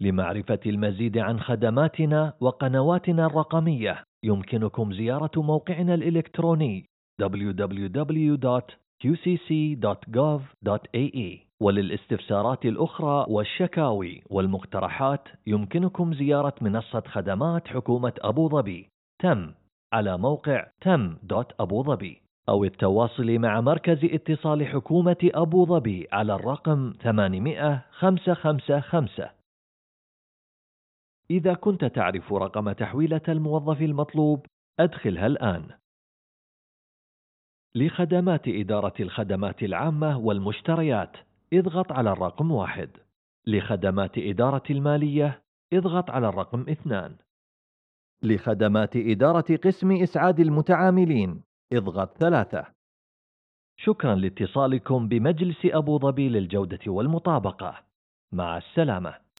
لمعرفة المزيد عن خدماتنا وقنواتنا الرقمية. يمكنكم زيارة موقعنا الإلكتروني www.qcc.gov.ae وللاستفسارات الأخرى والشكاوي والمقترحات يمكنكم زيارة منصة خدمات حكومة أبو ظبي. تم. على موقع تم.أبوظبي أو التواصل مع مركز اتصال حكومة أبو ظبي على الرقم 800 555 إذا كنت تعرف رقم تحويلة الموظف المطلوب أدخلها الآن. لخدمات إدارة الخدمات العامة والمشتريات اضغط على الرقم واحد. لخدمات إدارة المالية اضغط على الرقم اثنان. لخدمات إدارة قسم إسعاد المتعاملين اضغط ثلاثة. شكرا لاتصالكم بمجلس أبو ظبي للجودة والمطابقة. مع السلامة.